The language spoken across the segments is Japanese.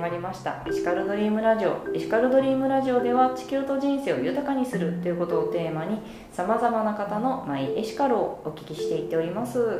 まりました。エシカルドリームラジオ。エシカルドリームラジオでは地球と人生を豊かにするということをテーマにさまざまな方のマイエシカルをお聞きしていっております。はい。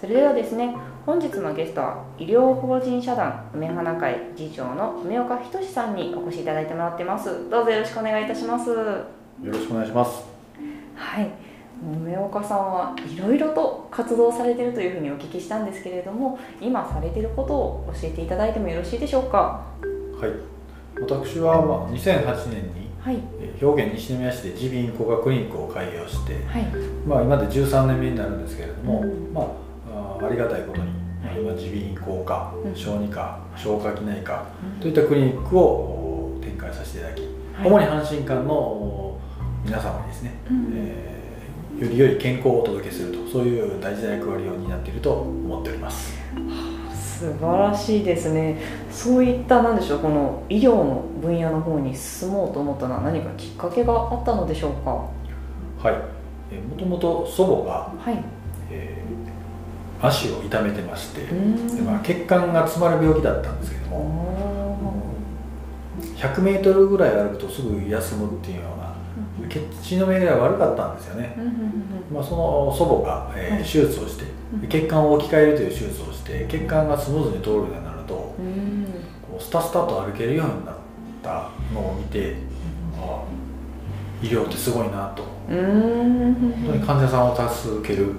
それではですね本日のゲストは医療法人社団梅花会次長の梅岡仁さんにお越しいただいてもらってます。どうぞよろしくお願いいたします。よろしくお願いします。はい梅岡さんはいろいろと活動されているというふうにお聞きしたんですけれども今されていることを教えていただいてもよろしいでしょうか？はい。私はまあ2008年に、はい、兵庫県西宮市で耳鼻咽喉科クリニックを開業して、はい。まあ、今で13年目になるんですけれども、うん、まあ、ありがたいことに、はい、今耳鼻咽喉科、小児科消化器内科、うん、といったクリニックを展開させていただき、主に阪神間の皆様にですね、うん、えーより良い健康をお届けするとそういう大事な役割を担っていると思っております。素晴らしいですね。そういった何でしょうこの医療の分野の方に進もうと思ったのは何かきっかけがあったのでしょうか？はい。もともと祖母が、はい。えー、足を痛めてましてで、まあ、血管が詰まる病気だったんですけども 100m ぐらい歩くとすぐ休むっていうような血の巡りが悪かったんですよね、まあ、その祖母が、えー、手術をして血管を置き換えるという手術をして血管がスムーズに通るようになると、こうスタスタと歩けるようになったのを見て、あ医療ってすごいなと。本当に患者さんを助ける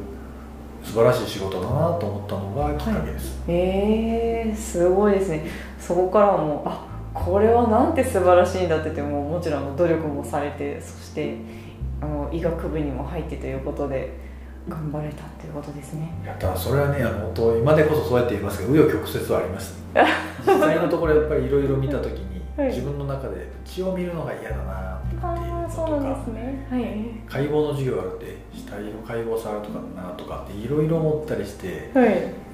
素晴らしい仕事だなと思ったのがきっかけです、はい、えー、すごいですね。そこからもあこれはなんて素晴らしいんだって言ってももちろん努力もされてそしてあの医学部にも入ってということで頑張れたっていうことですね。やったそれはねあの今でこそそうやって言いますけど紆余曲折はありました 実際のところやっぱりいろいろ見た時に、はい、自分の中で血を見るのが嫌だなっていうのとか、ねはい、解剖の授業があるって死体を解剖されるとかなとかっていろいろ思ったりして、はい、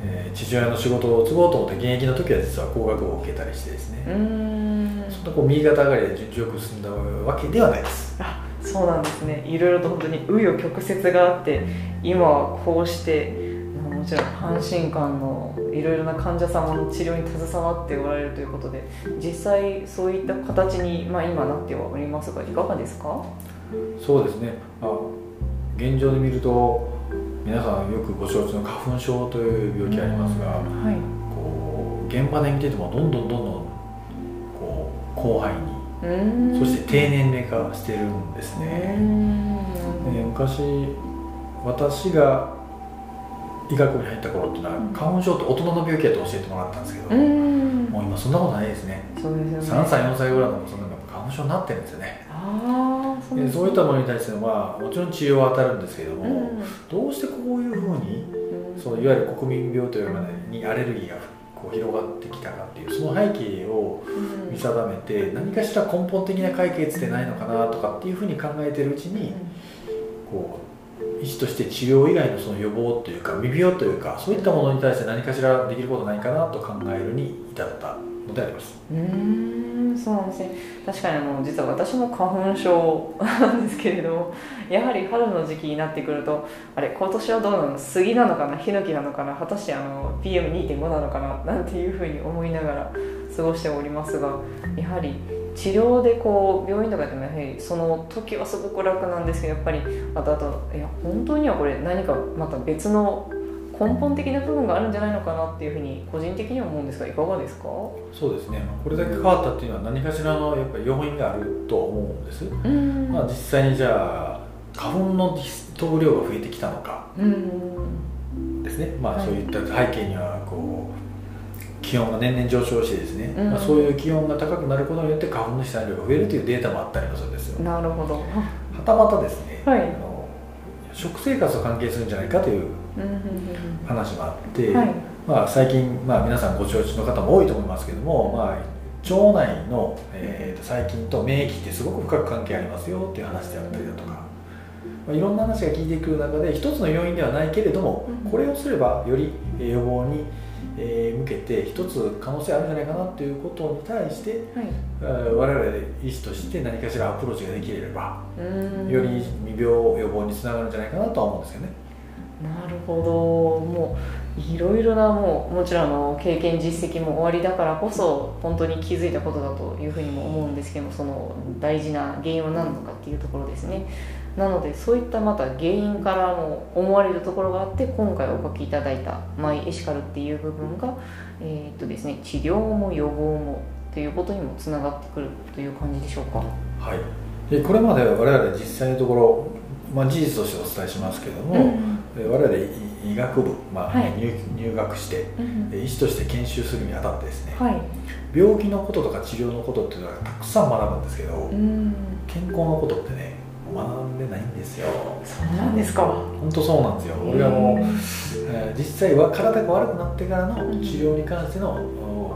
えー、父親の仕事を継ごうと思って現役の時は実は工学部を受けたりしてですね。そん。なこう右肩上がりで順調く進んだわけではないです。あそうなんですね。いろいろと本当に紆余曲折があって今はこうしてもちろん阪神間のいろいろな患者様の治療に携わっておられるということで実際そういった形に、まあ、今なってはおりますがいかがですか？そうですね、あ、現状で見ると皆さんよくご承知の花粉症という病気ありますが、はい、こう現場で見ててもどんどんどんどんこう広範囲にそして低年齢化してるんですね。で昔私が医学部に入った頃っていうのは、花粉症って大人の病気やと教えてもらったんですけど、もう今そんなことないですね。そうですよね。3歳4歳ぐらいのその花粉症になってるんですよね。あそうね、そういったものに対してはもちろん治療は当たるんですけれども、うん、どうしてこういうふうに、うん、そのいわゆる国民病というまでにアレルギーがこう広がってきたかっていうその背景を見定めて、何かしら根本的な解決ってないのかなとかっていうふうに考えてるうちにこう医師として治療以外のその予防というか未病というかそういったものに対して何かしらできることないかなと考えるに至ったのであります。うんそうなんですね。確かにあの実は私も花粉症なんですけれども やはり春の時期になってくるとあれ今年はどうなの？杉なのかな？ヒノキなのかな？果たしてあの PM2.5 なのかな？なんていうふうに思いながら過ごしておりますがやはり治療でこう病院とかでもやはりその時はすごく楽なんですけどやっぱりあとあといや本当にはこれ何かまた別の根本的な部分があるんじゃないのかなっていうふうに個人的には思うんですがいかがですか？そうですね。これだけ変わったっていうのは何かしらのやっぱり要因があると思うんです、まあ、実際にじゃあ花粉の飛ぶ量が増えてきたのかですね、まあ、そういった背景にはこう気温が年々上昇してですね、うん、まあ、そういう気温が高くなることによって花粉の飛散量が増えるというデータもあったりもするんですよ。なるほど。はたまたですね、はい、あの食生活と関係するんじゃないかという話もあって、はい、まあ、最近、まあ、皆さんご承知の方も多いと思いますけども、まあ、腸内の、えー、細菌と免疫ってすごく深く関係ありますよっていう話であったりだとか、まあ、いろんな話が聞いてくる中で一つの要因ではないけれどもこれをすればより予防にえー、向けて一つ可能性あるんじゃないかなということに対して、はい、我々医師として何かしらアプローチができればより未病予防につながるんじゃないかなとは思うんですよね。なるほど。もういろいろなもうもちろんの経験実績も終わりだからこそ本当に気づいたことだというふうにも思うんですけどもその大事な原因は何なのかっていうところですねなのでそういったまた原因からも思われるところがあって今回お書きいただいた「マイエシカル」っていう部分が、えー、っとですね、治療も予防もということにもつながってくるという感じでしょうか？はい。でこれまで我々実際のところ、まあ、事実としてお伝えしますけれども、うん、我々医学部、まあ、はい、入入学して、うん、医師として研修するにあたってですね、はい、病気のこととか治療のことっていうのはたくさん学ぶんですけど、うん、健康のことってねですよ。そうなんですか。本当そうなんですよ。俺はもう、えー、実際は体が悪くなってからの治療に関しての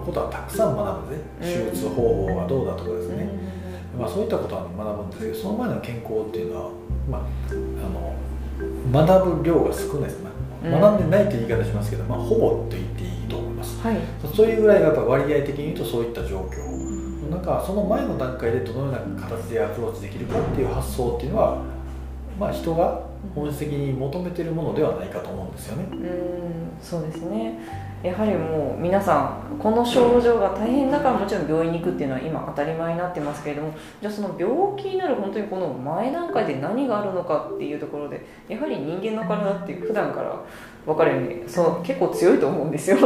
ことはたくさん学ぶんですね手術方法はどうだとかですね、まあ、そういったことは学ぶんですけどその前の健康っていうのは、まあ、あの学ぶ量が少ないです、まあ、学んでないという言い方しますけど、まあ、ほぼと言っていいと思います、はい、そういうぐらいやっぱ割合的に言うとそういった状況。なんかその前の段階でどのような形でアプローチできるかっていう発想っていうのは、まあ、人が本質的に求めてるものではないかと思うんですよね。うんそうですねやはりもう皆さんこの症状が大変だからもちろん病院に行くっていうのは今当たり前になってますけれどもじゃあその病気になる本当にこの前段階で何があるのかっていうところでやはり人間の体って普段から分かるようにそう結構強いと思うんですよ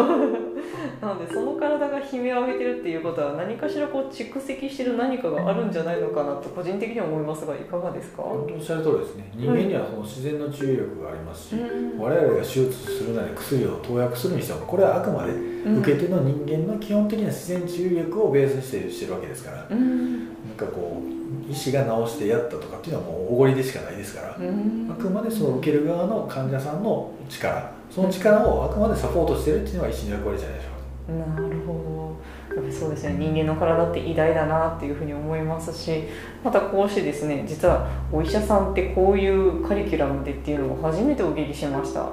なのでその体が悲鳴を上げてるっていうことは何かしらこう蓄積してる何かがあるんじゃないのかなと個人的には思いますがいかがですか？おっしゃる通りですね。人間にはその自然の治癒力がありますし、うん、我々が手術するなり薬を投薬するにしてもこれはあくまで受け手の人間の基本的な自然治癒力をベースにしてしてるわけですから、うん、なんかこう医師が治してやったとかっていうのはもうおごりでしかないですから、うん、あくまでその受ける側の患者さんの力その力をあくまでサポートしてるっていうのが医師の役割じゃないでしょうかなるほどやっぱそうですね人間の体って偉大だなっていうふうに思いますしまたこうしてですね実はお医者さんってこういうカリキュラムでっていうのを初めてお聞きしました。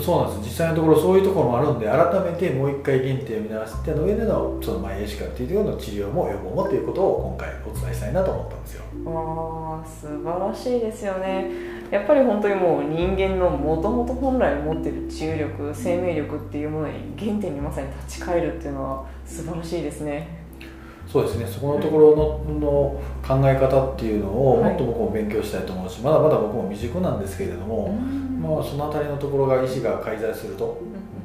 そうなんです。実際のところそういうところもあるんで改めてもう一回原点を見直しての上でのそのマイエシカルっていうところの治療も予防もということを今回お伝えしたいなと思ったんですよ。ああ素晴らしいですよね。やっぱり本当にもう人間のもともと本来持ってる治癒力生命力っていうものに原点にまさに立ち返るっていうのは素晴らしいですね。そうですね。そこのところの,、の考え方っていうのをもっと僕も勉強したいと思うし、まだまだ僕も未熟なんですけれども、まあ、その辺りのところが医師が介在すると、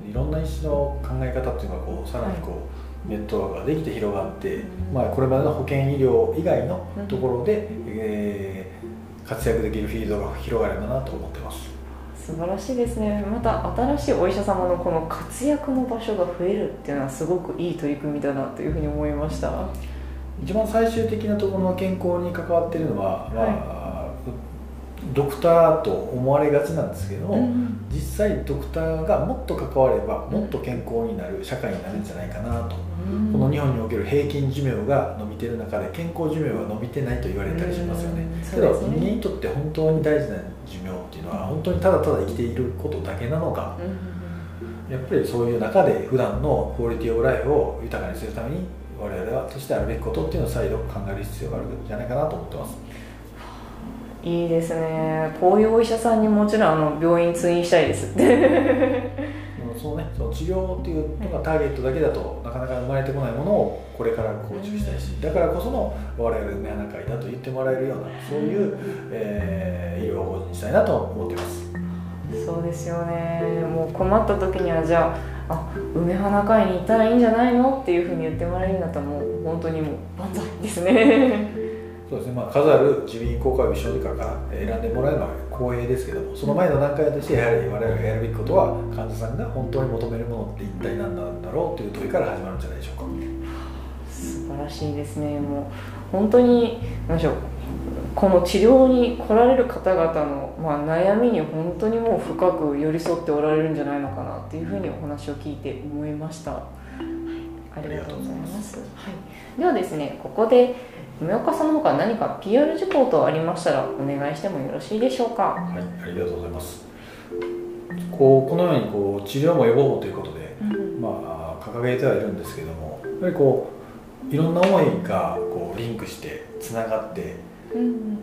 いろんな医師の考え方っていうのがこうさらにこう、ネットワークができて広がって、まあ、これまでの保険医療以外のところで、えー、活躍できるフィールドが広がればなと思ってます。素晴らしいですね。また新しいお医者様のこの活躍の場所が増えるっていうのはすごくいい取り組みだなというふうに思いました。一番最終的なところの健康に関わっているのは、まあ、はい、ドクターと思われがちなんですけども、うん、実際ドクターがもっと関わればもっと健康になる社会になるんじゃないかなと、うん、この日本における平均寿命が伸びてる中で健康寿命は伸びてないと言われたりしますよね、うん、けど人間にとって本当に大事な寿命本当にただただ生きていることだけなのか、やっぱりそういう中で普段のクオリティオブライフを豊かにするために我々はとしてあるべきことっていうのを再度考える必要があるんじゃないかなと思ってます。いいですね。こういうお医者さんにもちろんあの病院通院したいです。ってそのね。その治療っていうのがターゲットだけだとなかなか生まれてこないものをこれから構築したいしだからこその我々の目鼻会だと言ってもらえるようなそういう、えー、医療法人にしたいなと思っています。そうですよね。もう困った時にはじゃああ梅花会に行ったらいいんじゃないのっていうふうに言ってもらえるんだったらもう。本当にもう万歳ですね。そうですね、まあ、数ある耳鼻咽喉科病小児科から選んでもらえるのは光栄ですけどもその前の段階としてやはり我々がやるべきことは患者さんが本当に求めるものって一体何なんだろうという問いから始まるんじゃないでしょうか。素晴らしいですね。もう本当に何でしょうこの治療に来られる方々の、まあ、悩みに本当にもう深く寄り添っておられるんじゃないのかなっていうふうにお話を聞いて思いました。ありがとうございます。はい、ではですね、ここで梅岡さんの方から何か PR 事項等ありましたらお願いしてもよろしいでしょうか？はいありがとうございます。こうこのようにこう治療も予防ということで、うん、まあ、掲げてはいるんですけどもやっぱりこういろんな思いがこうリンクしてつながって、うん、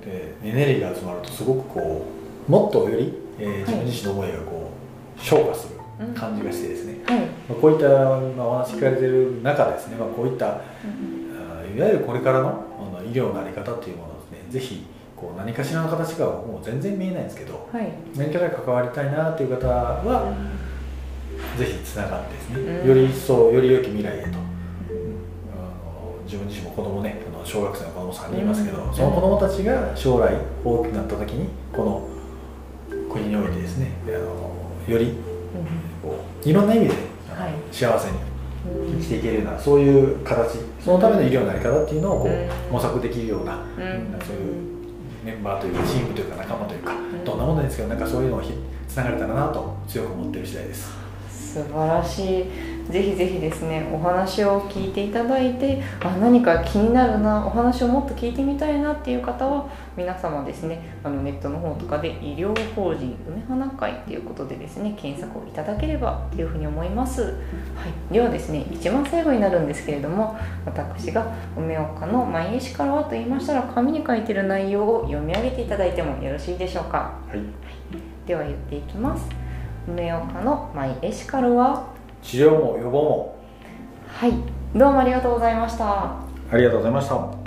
でエネルギーが集まるとすごくこうもっとより、えー、自分自身の思いがこう昇華する感じがしてですね、はい、まあ、こういった、まあ、お話聞かれてる中ですね、まあ、こういった、うん、いわゆるこれからのあの医療の在り方っていうものをですね。ぜひこう何かしらの形がもう全然見えないんですけど、はい、何かしら関わりたいなという方は、うん、ぜひつながってですね、うん、より一層より良き未来へと、うん、あの自分自身も子供ね小学生の子供さんにいますけど、その子供たちが将来大きくなった時にこの国においてですねあのよりこういろんな意味で、はい、幸せに生きていけるようなそういう形そのための医療の在り方っていうのをこう模索できるような、そういうメンバーというかチームというか仲間というか、どんなものですけどなんかそういうのをつながれたらなと強く思ってる次第です。素晴らしいぜひぜひですねお話を聞いていただいてあ何か気になるなお話をもっと聞いてみたいなっていう方は皆様ですねあのネットの方とかで医療法人梅花会っていうことでですね検索をいただければっていうふうに思います、はい、ではですね一番最後になるんですけれども私が梅岡の「毎日からは」と言いましたら紙に書いてる内容を読み上げていただいてもよろしいでしょうか、はい、では言っていきます。梅岡の「マイエシカルは」治療も予防も。はい。どうもありがとうございました。ありがとうございました